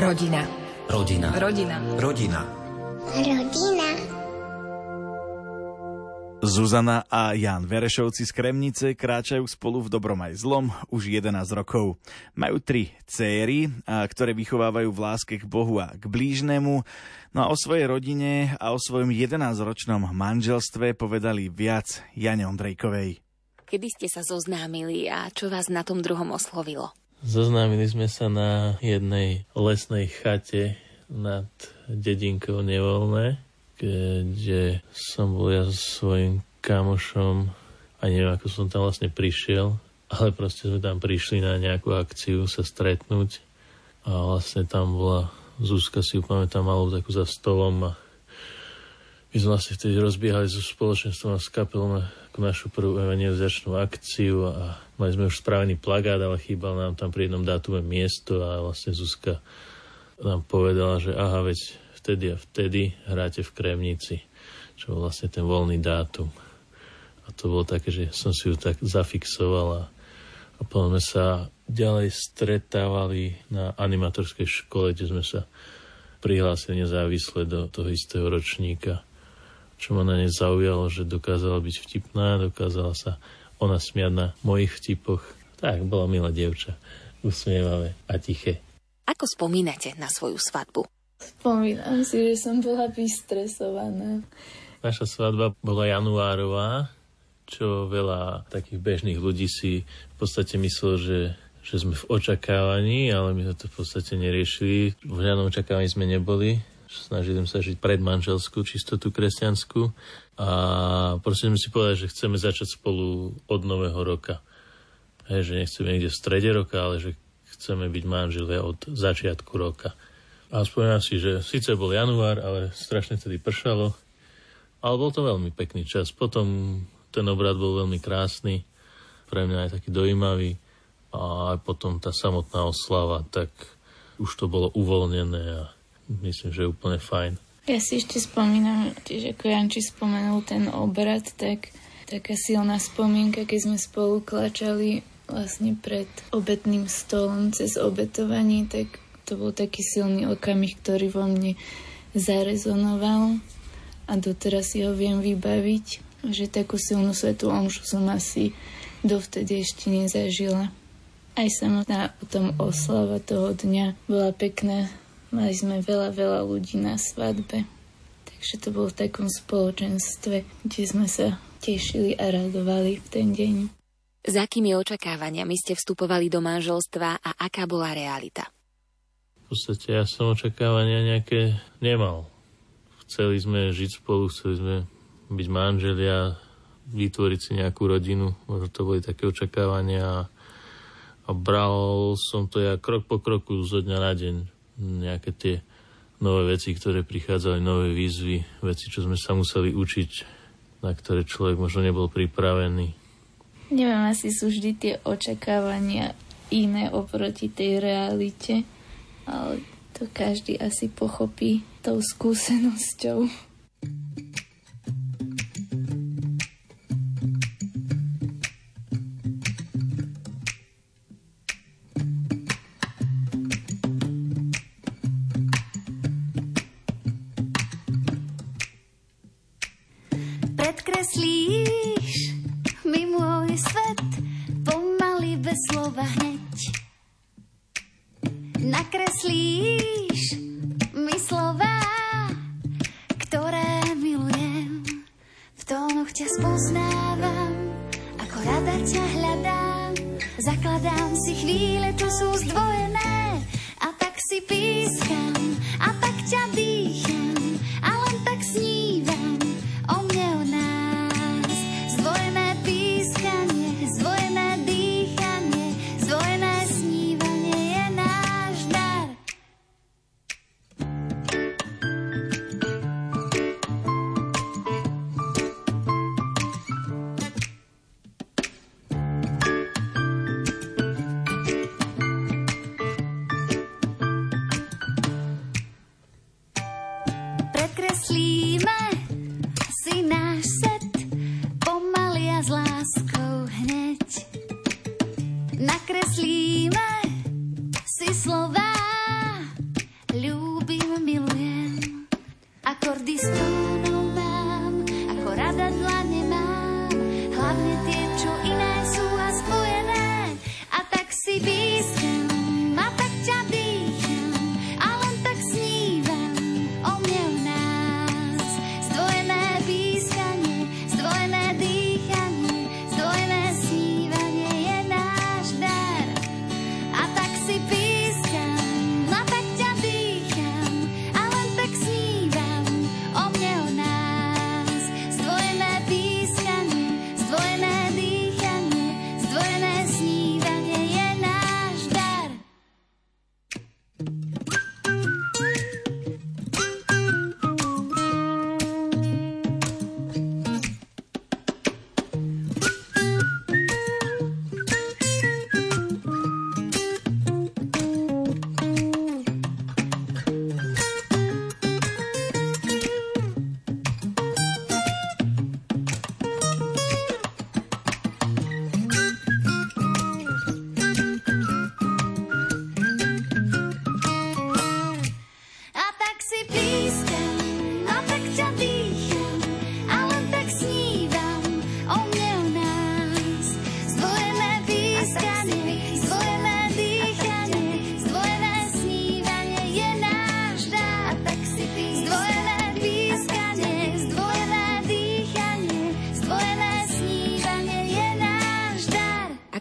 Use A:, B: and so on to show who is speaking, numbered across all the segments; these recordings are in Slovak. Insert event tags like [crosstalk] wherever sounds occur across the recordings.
A: Rodina.
B: Rodina.
A: Rodina.
B: Rodina.
C: Rodina.
D: Zuzana a Jan Verešovci z Kremnice kráčajú spolu v dobrom aj zlom už 11 rokov. Majú tri céry, ktoré vychovávajú v láske k Bohu a k blížnemu. No a o svojej rodine a o svojom 11-ročnom manželstve povedali viac Jane Ondrejkovej.
E: Kedy ste sa zoznámili a čo vás na tom druhom oslovilo?
F: Zoznámili sme sa na jednej lesnej chate nad dedinkou Nevolné kde som bol ja so svojím kamošom a neviem, ako som tam vlastne prišiel, ale proste sme tam prišli na nejakú akciu sa stretnúť a vlastne tam bola Zuzka si upamätám malú takú za stolom a my sme vlastne vtedy rozbiehali so spoločenstvom a s kapelom ako našu prvú evangelizačnú akciu a mali sme už spravený plagát, ale chýbal nám tam pri jednom dátume miesto a vlastne Zuzka nám povedala, že aha, veď vtedy a vtedy hráte v Kremnici, čo bol vlastne ten voľný dátum. A to bolo také, že som si ju tak zafixoval a potom sme sa ďalej stretávali na animatorskej škole, kde sme sa prihlásili nezávisle do toho istého ročníka. Čo ma na nej zaujalo, že dokázala byť vtipná, dokázala sa ona smiať na mojich vtipoch. Tak, bola milá dievča, usmievavé a tiché.
E: Ako spomínate na svoju svadbu?
G: Spomínam si, že som bola vystresovaná.
F: Naša svadba bola januárová, čo veľa takých bežných ľudí si v podstate myslelo, že, že sme v očakávaní, ale my sme to v podstate neriešili. V žiadnom očakávaní sme neboli. Snažili sa žiť predmanželskú čistotu kresťanskú a proste sme si povedali, že chceme začať spolu od nového roka. Hej, že nechceme niekde v strede roka, ale že chceme byť manželia od začiatku roka. A spomínam si, že síce bol január, ale strašne tedy pršalo. Ale bol to veľmi pekný čas. Potom ten obrad bol veľmi krásny, pre mňa aj taký dojímavý. A potom tá samotná oslava, tak už to bolo uvoľnené a myslím, že je úplne fajn.
G: Ja si ešte spomínam, tiež ako Janči spomenul ten obrad, tak taká silná spomienka, keď sme spolu klačali vlastne pred obetným stolom cez obetovanie, tak to bol taký silný okamih, ktorý vo mne zarezonoval a doteraz si ho viem vybaviť, že takú silnú svetú omšu som asi dovtedy ešte nezažila. Aj samotná tom oslava toho dňa bola pekná. Mali sme veľa, veľa ľudí na svadbe. Takže to bolo v takom spoločenstve, kde sme sa tešili a radovali v ten deň.
E: S akými očakávaniami ste vstupovali do manželstva a aká bola realita?
F: podstate ja som očakávania nejaké nemal. Chceli sme žiť spolu, chceli sme byť manželia, vytvoriť si nejakú rodinu, možno to boli také očakávania a, a bral som to ja krok po kroku zo dňa na deň. Nejaké tie nové veci, ktoré prichádzali, nové výzvy, veci, čo sme sa museli učiť, na ktoré človek možno nebol pripravený.
G: Neviem, asi sú vždy tie očakávania iné oproti tej realite ale to každý asi pochopí tou skúsenosťou.
H: Predkreslíš mi môj svet pomaly bez slova hneď nakreslíš mi slova, ktoré milujem. V tónoch ťa spoznávam, ako rada ťa hľadám. Zakladám si chvíle, čo sú zdvojené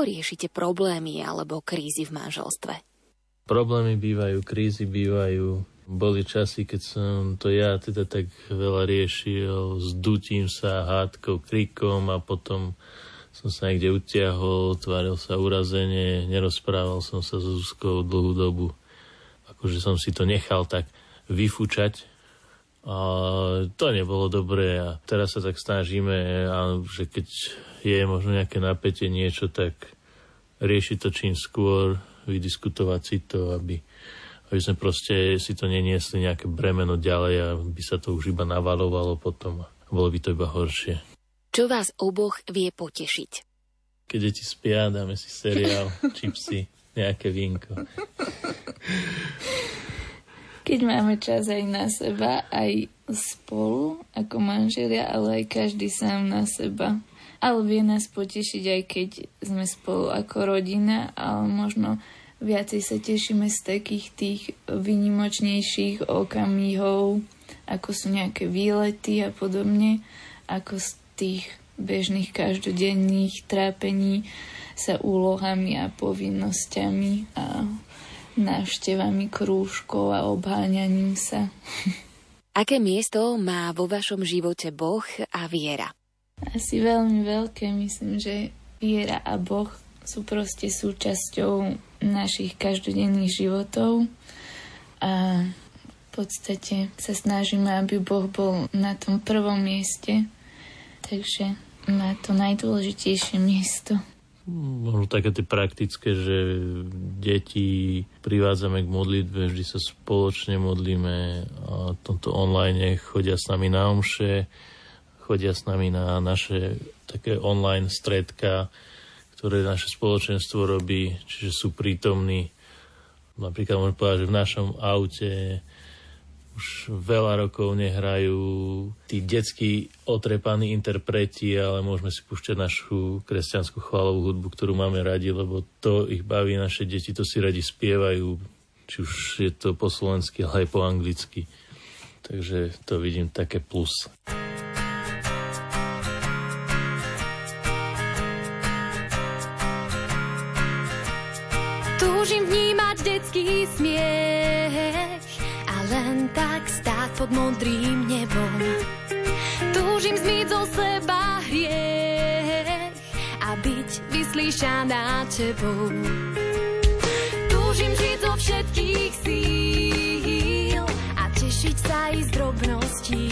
H: Ako
E: riešite problémy alebo krízy v manželstve?
F: Problémy bývajú, krízy bývajú. Boli časy, keď som to ja teda tak veľa riešil s dutím sa, hádkou, krikom a potom som sa niekde utiahol, tváril sa urazenie, nerozprával som sa so Zuzkou dlhú dobu. Akože som si to nechal tak vyfúčať a to nebolo dobré a teraz sa tak snažíme, že keď je možno nejaké napätie, niečo, tak riešiť to čím skôr, vydiskutovať si to, aby, aby sme proste si to neniesli nejaké bremeno ďalej a by sa to už iba navalovalo potom a bolo by to iba horšie.
E: Čo vás oboch vie potešiť?
F: Keď deti spia, dáme si seriál, [laughs] čipsy, nejaké vínko. [laughs]
G: Keď máme čas aj na seba, aj spolu ako manželia, ale aj každý sám na seba. Ale vie nás potešiť aj keď sme spolu ako rodina, ale možno viacej sa tešíme z takých tých vynimočnejších okamihov, ako sú nejaké výlety a podobne, ako z tých bežných každodenných trápení sa úlohami a povinnosťami a návštevami krúžkov a obháňaním sa. [laughs]
E: Aké miesto má vo vašom živote Boh a viera?
G: Asi veľmi veľké, myslím, že viera a Boh sú proste súčasťou našich každodenných životov a v podstate sa snažíme, aby Boh bol na tom prvom mieste, takže má to najdôležitejšie miesto.
F: Možno také tie praktické, že deti privádzame k modlitbe, vždy sa spoločne modlíme a tomto online chodia s nami na omše, chodia s nami na naše také online stredka, ktoré naše spoločenstvo robí, čiže sú prítomní. Napríklad môžem povedať, že v našom aute už veľa rokov nehrajú tí detskí otrepaní interpreti, ale môžeme si púšťať našu kresťanskú chválovú hudbu, ktorú máme radi, lebo to ich baví, naše deti to si radi spievajú, či už je to po slovensky, ale aj po anglicky. Takže to vidím také plus.
A: Pod modrým nebom. Túžim zmyť zo seba hriech a byť vyslíšaná tebou. Túžim žiť zo všetkých síl a tešiť sa i z drobností.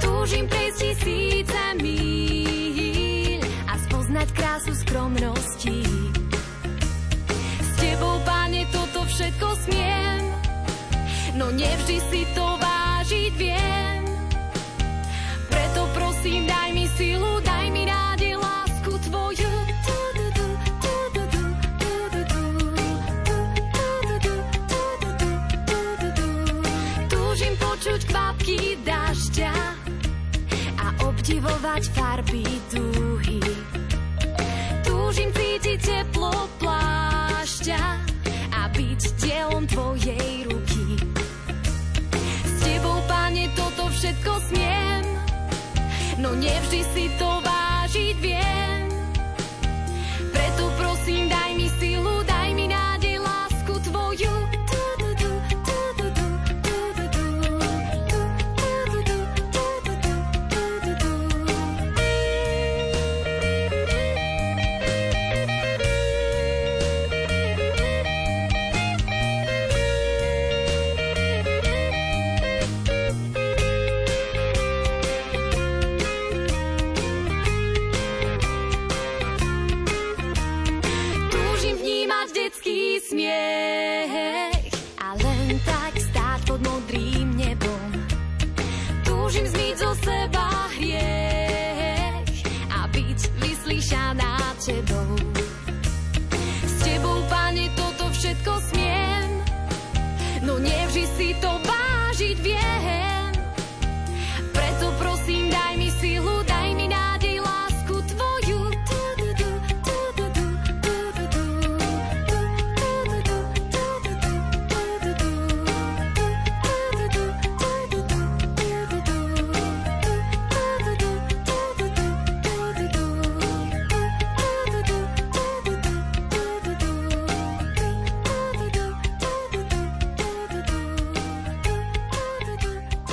A: Túžim prejsť tisíce míľ a spoznať krásu skromností. Kultivovať farby dúhy. Túžim cítiť teplo plášťa A byť dielom tvojej ruky. S tebou, pane, toto všetko smiem No nevždy si to vážiť viem detský smiech a len tak stáť pod modrým nebom. Túžim zmyť zo seba hriech a byť vyslyšaná tebou. S tebou, pane, toto všetko smiem, no nevždy si to vážiť viem.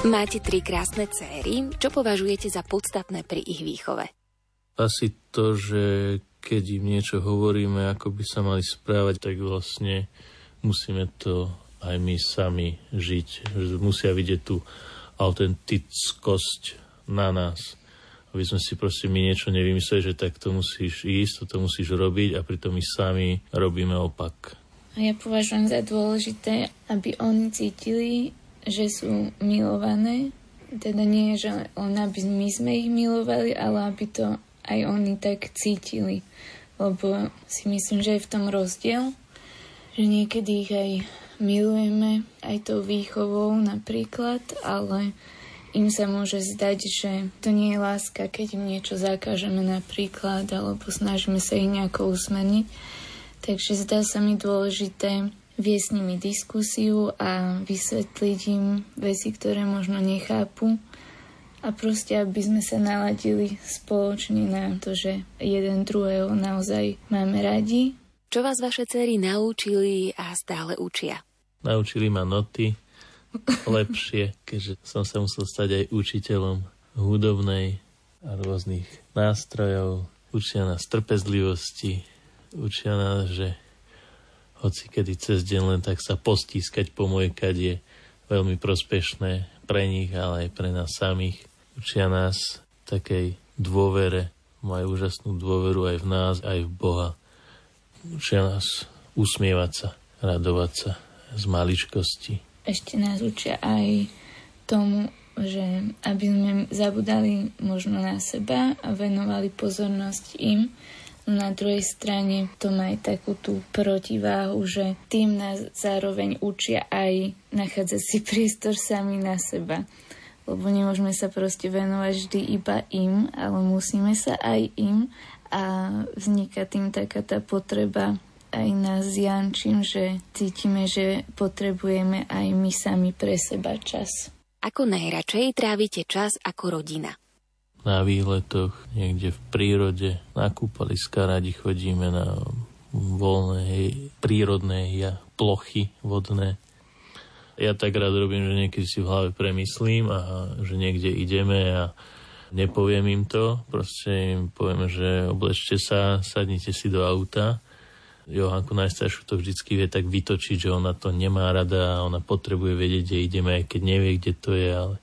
E: Máte tri krásne céry. Čo považujete za podstatné pri ich výchove?
F: Asi to, že keď im niečo hovoríme, ako by sa mali správať, tak vlastne musíme to aj my sami žiť. Musia vidieť tú autentickosť na nás. Aby sme si proste my niečo nevymysleli, že tak to musíš ísť, to musíš robiť a pritom my sami robíme opak.
G: A ja považujem za dôležité, aby oni cítili, že sú milované. Teda nie, že len aby my sme ich milovali, ale aby to aj oni tak cítili. Lebo si myslím, že je v tom rozdiel, že niekedy ich aj milujeme, aj tou výchovou napríklad, ale im sa môže zdať, že to nie je láska, keď im niečo zakážeme napríklad, alebo snažíme sa ich nejako usmeniť. Takže zdá sa mi dôležité viesť s nimi diskusiu a vysvetliť im veci, ktoré možno nechápu. A proste, aby sme sa naladili spoločne na to, že jeden druhého naozaj máme radi.
E: Čo vás vaše céry naučili a stále učia?
F: Naučili ma noty [laughs] lepšie, keďže som sa musel stať aj učiteľom hudobnej a rôznych nástrojov. Učia nás trpezlivosti, učia nás, že hoci kedy cez deň len tak sa postískať po mojkať je veľmi prospešné pre nich, ale aj pre nás samých. Učia nás takej dôvere, majú úžasnú dôveru aj v nás, aj v Boha. Učia nás usmievať sa, radovať sa z maličkosti.
G: Ešte nás učia aj tomu, že aby sme zabudali možno na seba a venovali pozornosť im, na druhej strane to má aj takú tú protiváhu, že tým nás zároveň učia aj nachádzať si [laughs] priestor sami na seba. Lebo nemôžeme sa proste venovať vždy iba im, ale musíme sa aj im a vzniká tým taká tá potreba aj nás Jančím, že cítime, že potrebujeme aj my sami pre seba čas.
E: Ako najradšej trávite čas ako rodina?
F: Na výletoch, niekde v prírode, na kúpaliska radi chodíme na voľné prírodné plochy vodné. Ja tak rád robím, že niekedy si v hlave premyslím a že niekde ideme a nepoviem im to, proste im poviem, že oblečte sa, sadnite si do auta. Johanku najstaršiu to vždycky vie tak vytočiť, že ona to nemá rada a ona potrebuje vedieť, kde ideme, aj keď nevie, kde to je, ale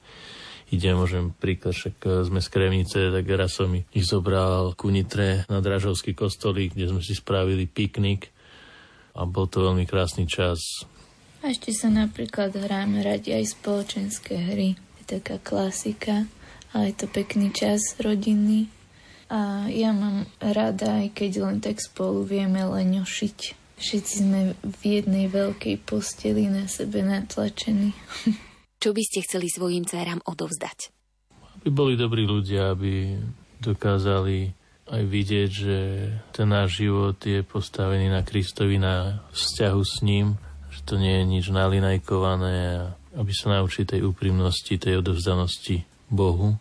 F: ide, môžem príklad, však e, sme z Kremnice, tak raz som ich zobral ku Nitre na Dražovský kostolík, kde sme si spravili piknik a bol to veľmi krásny čas.
G: A ešte sa napríklad hráme radi aj spoločenské hry. Je taká klasika, ale je to pekný čas rodinný. A ja mám rada, aj keď len tak spolu vieme leňošiť. Všetci sme v jednej veľkej posteli na sebe natlačení. [laughs]
E: Čo by ste chceli svojim dcerám odovzdať?
F: Aby by boli dobrí ľudia, aby dokázali aj vidieť, že ten náš život je postavený na Kristovi, na vzťahu s ním, že to nie je nič nalinajkované a aby sa naučili tej úprimnosti, tej odovzdanosti Bohu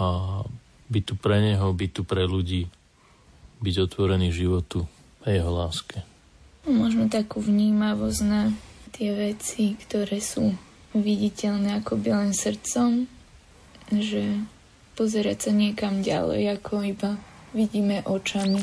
F: a byť tu pre Neho, byť tu pre ľudí, byť otvorený životu a Jeho láske.
I: Možno takú vnímavosť na tie veci, ktoré sú viditeľné ako len srdcom, že pozerať sa niekam ďalej, ako iba vidíme očami.